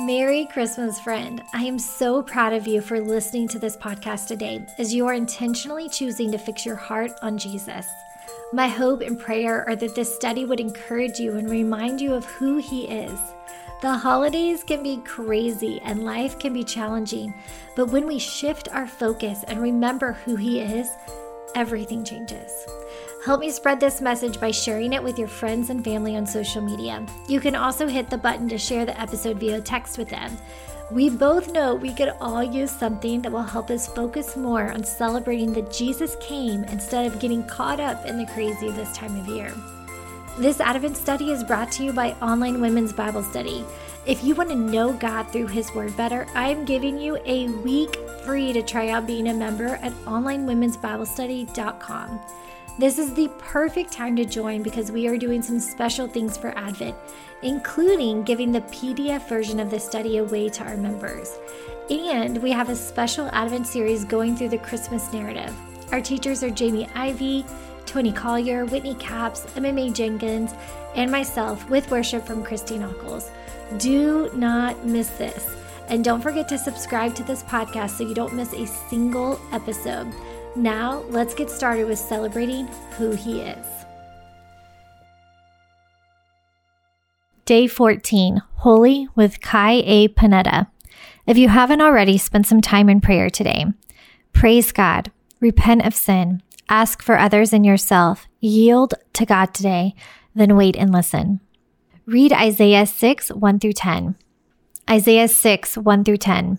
Merry Christmas, friend. I am so proud of you for listening to this podcast today as you are intentionally choosing to fix your heart on Jesus. My hope and prayer are that this study would encourage you and remind you of who He is. The holidays can be crazy and life can be challenging, but when we shift our focus and remember who He is, everything changes. Help me spread this message by sharing it with your friends and family on social media. You can also hit the button to share the episode via text with them. We both know we could all use something that will help us focus more on celebrating that Jesus came instead of getting caught up in the crazy this time of year. This Advent study is brought to you by Online Women's Bible Study. If you want to know God through His Word better, I am giving you a week free to try out being a member at onlinewomen'sbiblestudy.com. This is the perfect time to join because we are doing some special things for Advent, including giving the PDF version of the study away to our members. And we have a special Advent series going through the Christmas narrative. Our teachers are Jamie Ivey, Toni Collier, Whitney Capps, MMA Jenkins, and myself with worship from Christy Nockels. Do not miss this. And don't forget to subscribe to this podcast so you don't miss a single episode. Now, let's get started with celebrating who He is. Day 14 Holy with Kai A. Panetta. If you haven't already, spend some time in prayer today. Praise God, repent of sin, ask for others and yourself, yield to God today, then wait and listen. Read Isaiah 6 1 through 10. Isaiah 6 1 through 10.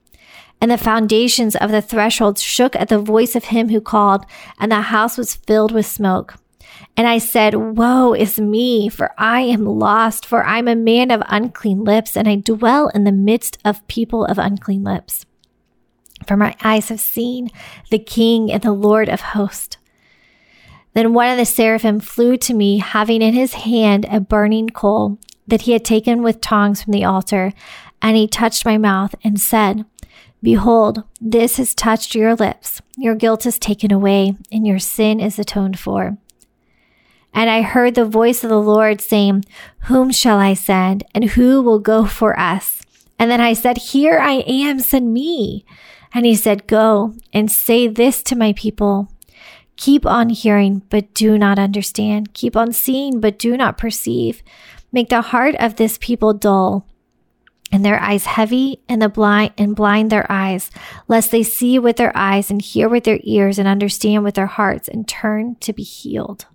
and the foundations of the thresholds shook at the voice of him who called, and the house was filled with smoke. And I said, Woe is me, for I am lost, for I'm a man of unclean lips, and I dwell in the midst of people of unclean lips. For my eyes have seen the King and the Lord of hosts. Then one of the seraphim flew to me, having in his hand a burning coal that he had taken with tongs from the altar, and he touched my mouth and said, Behold, this has touched your lips. Your guilt is taken away, and your sin is atoned for. And I heard the voice of the Lord saying, Whom shall I send, and who will go for us? And then I said, Here I am, send me. And he said, Go and say this to my people. Keep on hearing, but do not understand. Keep on seeing, but do not perceive. Make the heart of this people dull and their eyes heavy and the blind and blind their eyes, lest they see with their eyes and hear with their ears and understand with their hearts and turn to be healed.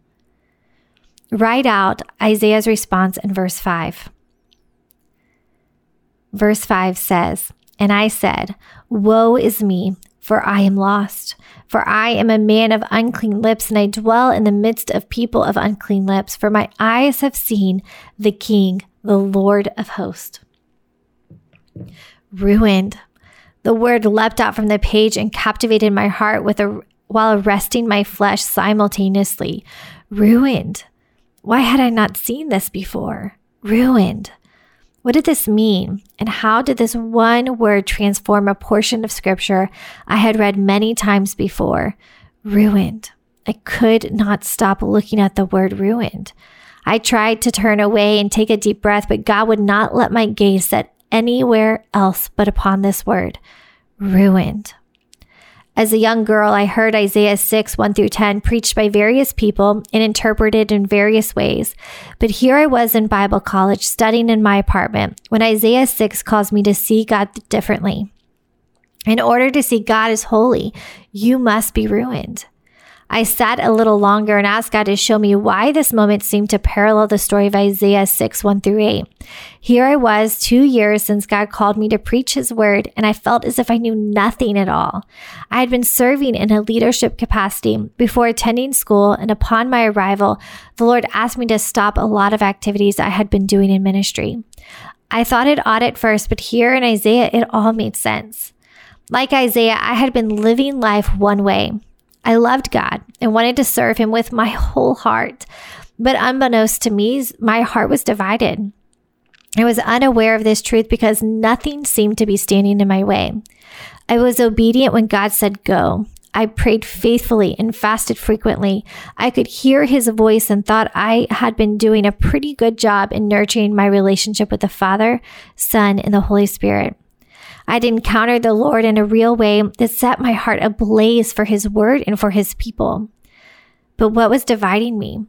Write out Isaiah's response in verse 5. Verse 5 says, And I said, Woe is me, for I am lost. For I am a man of unclean lips, and I dwell in the midst of people of unclean lips. For my eyes have seen the King, the Lord of hosts ruined. The word leapt out from the page and captivated my heart with a while arresting my flesh simultaneously. Ruined. Why had I not seen this before? Ruined. What did this mean? And how did this one word transform a portion of scripture I had read many times before? Ruined. I could not stop looking at the word ruined. I tried to turn away and take a deep breath, but God would not let my gaze set anywhere else but upon this word ruined. As a young girl, I heard Isaiah 6, 1 through 10 preached by various people and interpreted in various ways. But here I was in Bible college studying in my apartment when Isaiah 6 caused me to see God differently. In order to see God as holy, you must be ruined. I sat a little longer and asked God to show me why this moment seemed to parallel the story of Isaiah 6 1 through 8. Here I was, two years since God called me to preach his word, and I felt as if I knew nothing at all. I had been serving in a leadership capacity before attending school, and upon my arrival, the Lord asked me to stop a lot of activities I had been doing in ministry. I thought it odd at first, but here in Isaiah, it all made sense. Like Isaiah, I had been living life one way. I loved God and wanted to serve Him with my whole heart. But unbeknownst to me, my heart was divided. I was unaware of this truth because nothing seemed to be standing in my way. I was obedient when God said go. I prayed faithfully and fasted frequently. I could hear his voice and thought I had been doing a pretty good job in nurturing my relationship with the Father, Son, and the Holy Spirit. I'd encountered the Lord in a real way that set my heart ablaze for his word and for his people. But what was dividing me?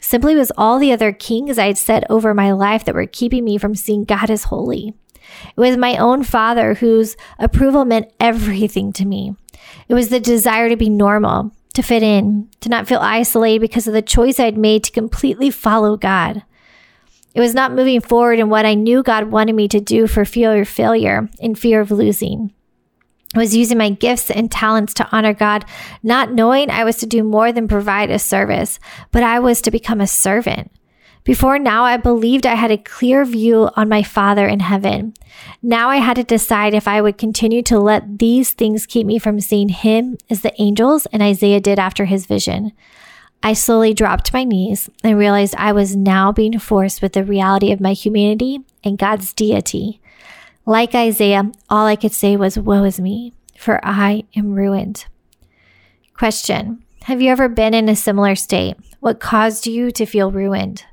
Simply was all the other kings I had set over my life that were keeping me from seeing God as holy. It was my own father whose approval meant everything to me. It was the desire to be normal, to fit in, to not feel isolated because of the choice I'd made to completely follow God. It was not moving forward in what I knew God wanted me to do for fear of failure and fear of losing. I was using my gifts and talents to honor God, not knowing I was to do more than provide a service, but I was to become a servant. Before now, I believed I had a clear view on my Father in heaven. Now I had to decide if I would continue to let these things keep me from seeing Him as the angels and Isaiah did after his vision. I slowly dropped my knees and realized I was now being forced with the reality of my humanity and God's deity. Like Isaiah, all I could say was, Woe is me, for I am ruined. Question Have you ever been in a similar state? What caused you to feel ruined?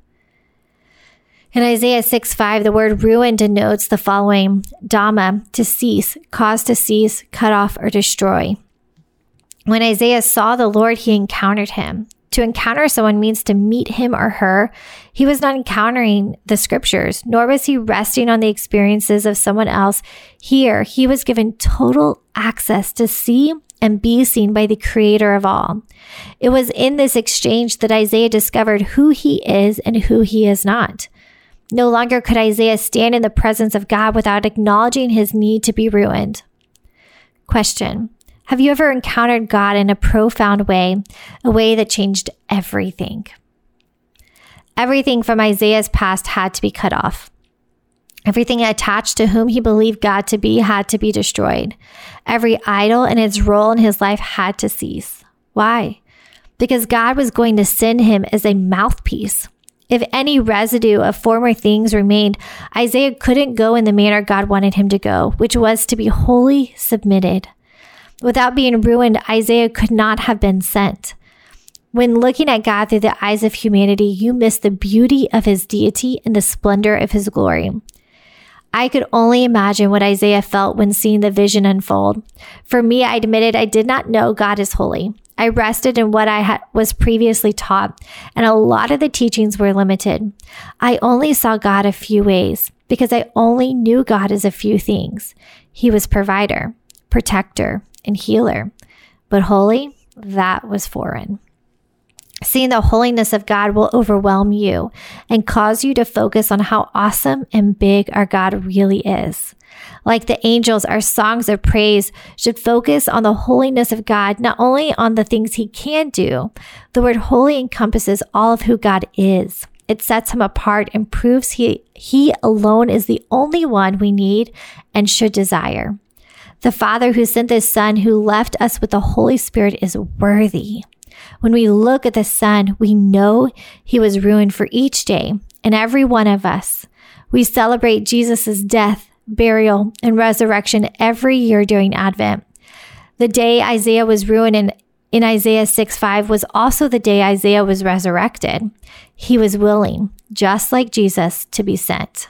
In Isaiah 6 5, the word ruin denotes the following Dama, to cease, cause to cease, cut off, or destroy. When Isaiah saw the Lord, he encountered him. To encounter someone means to meet him or her. He was not encountering the scriptures, nor was he resting on the experiences of someone else. Here, he was given total access to see and be seen by the creator of all. It was in this exchange that Isaiah discovered who he is and who he is not. No longer could Isaiah stand in the presence of God without acknowledging his need to be ruined. Question have you ever encountered God in a profound way, a way that changed everything? Everything from Isaiah's past had to be cut off. Everything attached to whom he believed God to be had to be destroyed. Every idol and its role in his life had to cease. Why? Because God was going to send him as a mouthpiece. If any residue of former things remained, Isaiah couldn't go in the manner God wanted him to go, which was to be wholly submitted. Without being ruined, Isaiah could not have been sent. When looking at God through the eyes of humanity, you miss the beauty of his deity and the splendor of his glory. I could only imagine what Isaiah felt when seeing the vision unfold. For me, I admitted I did not know God is holy. I rested in what I had, was previously taught, and a lot of the teachings were limited. I only saw God a few ways because I only knew God as a few things. He was provider, protector, and healer. But holy, that was foreign. Seeing the holiness of God will overwhelm you and cause you to focus on how awesome and big our God really is. Like the angels, our songs of praise should focus on the holiness of God, not only on the things he can do. The word holy encompasses all of who God is. It sets him apart and proves he, he alone is the only one we need and should desire. The Father who sent the Son, who left us with the Holy Spirit, is worthy. When we look at the Son, we know he was ruined for each day and every one of us. We celebrate Jesus' death, burial, and resurrection every year during Advent. The day Isaiah was ruined in, in Isaiah 6 5 was also the day Isaiah was resurrected. He was willing, just like Jesus, to be sent.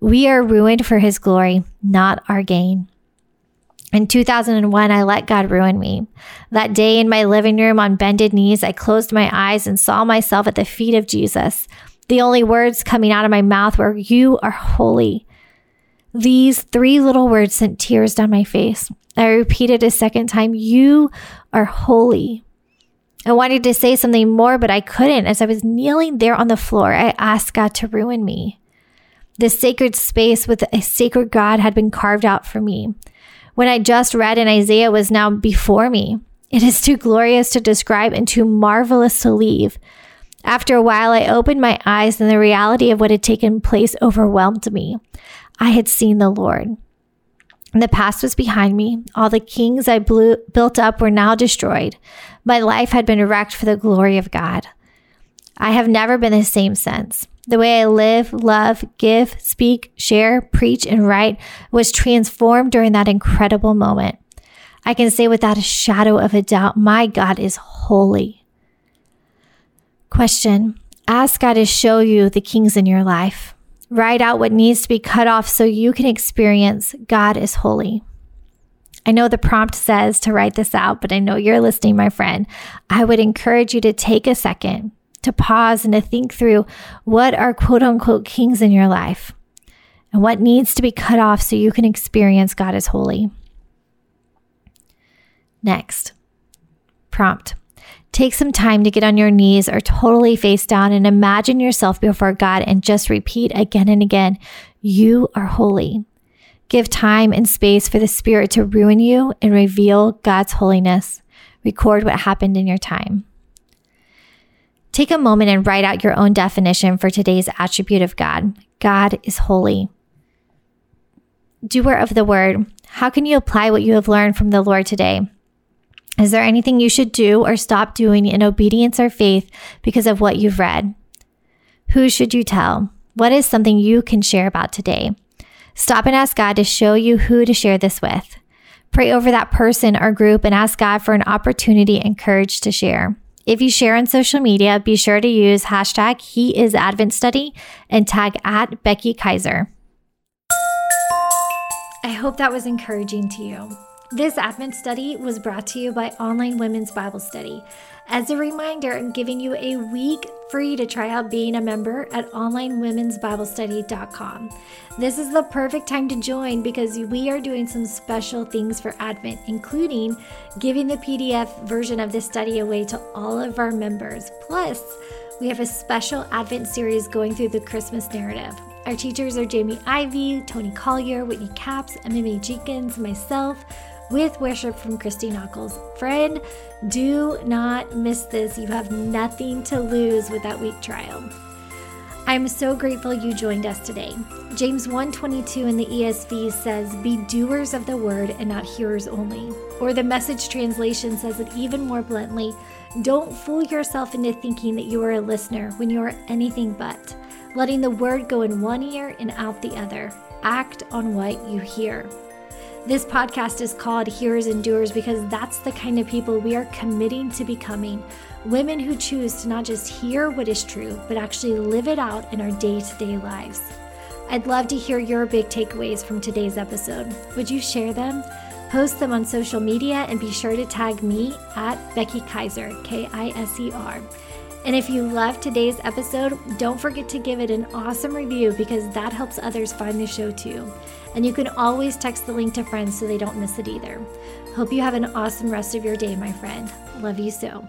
We are ruined for his glory, not our gain. In 2001, I let God ruin me. That day in my living room on bended knees, I closed my eyes and saw myself at the feet of Jesus. The only words coming out of my mouth were, You are holy. These three little words sent tears down my face. I repeated a second time, You are holy. I wanted to say something more, but I couldn't. As I was kneeling there on the floor, I asked God to ruin me. This sacred space with a sacred God had been carved out for me when I just read in Isaiah was now before me. It is too glorious to describe and too marvelous to leave. After a while, I opened my eyes and the reality of what had taken place overwhelmed me. I had seen the Lord. The past was behind me. All the kings I blew, built up were now destroyed. My life had been wrecked for the glory of God. I have never been the same since. The way I live, love, give, speak, share, preach, and write was transformed during that incredible moment. I can say without a shadow of a doubt, my God is holy. Question Ask God to show you the kings in your life. Write out what needs to be cut off so you can experience God is holy. I know the prompt says to write this out, but I know you're listening, my friend. I would encourage you to take a second to pause and to think through what are quote unquote kings in your life and what needs to be cut off so you can experience God as holy. Next, prompt. Take some time to get on your knees or totally face down and imagine yourself before God and just repeat again and again, You are holy. Give time and space for the Spirit to ruin you and reveal God's holiness. Record what happened in your time. Take a moment and write out your own definition for today's attribute of God. God is holy. Doer of the word, how can you apply what you have learned from the Lord today? Is there anything you should do or stop doing in obedience or faith because of what you've read? Who should you tell? What is something you can share about today? Stop and ask God to show you who to share this with. Pray over that person or group and ask God for an opportunity and courage to share. If you share on social media, be sure to use hashtag He is Advent Study and tag at Becky Kiser. I hope that was encouraging to you. This Advent study was brought to you by Online Women's Bible Study. As a reminder, I'm giving you a week free to try out being a member at onlinewomen'sbiblestudy.com. This is the perfect time to join because we are doing some special things for Advent, including giving the PDF version of this study away to all of our members. Plus, we have a special Advent series going through the Christmas narrative. Our teachers are Jamie Ivey, Toni Collier, Whitney Capps, MMA Jenkins, myself with worship from Christy Nockels. Friend, do not miss this. You have nothing to lose with that week trial. I'm so grateful you joined us today. James 1:22 in the ESV says, "Be doers of the word and not hearers only." Or the message translation says it even more bluntly, "Don't fool yourself into thinking that you are a listener when you are anything but, letting the word go in one ear and out the other. Act on what you hear." This podcast is called Hearers and Doers because that's the kind of people we are committing to becoming. Women who choose to not just hear what is true, but actually live it out in our day to day lives. I'd love to hear your big takeaways from today's episode. Would you share them? Post them on social media and be sure to tag me at Becky Kiser, K I S E R. And if you loved today's episode, don't forget to give it an awesome review because that helps others find the show too. And you can always text the link to friends so they don't miss it either. Hope you have an awesome rest of your day, my friend. Love you so.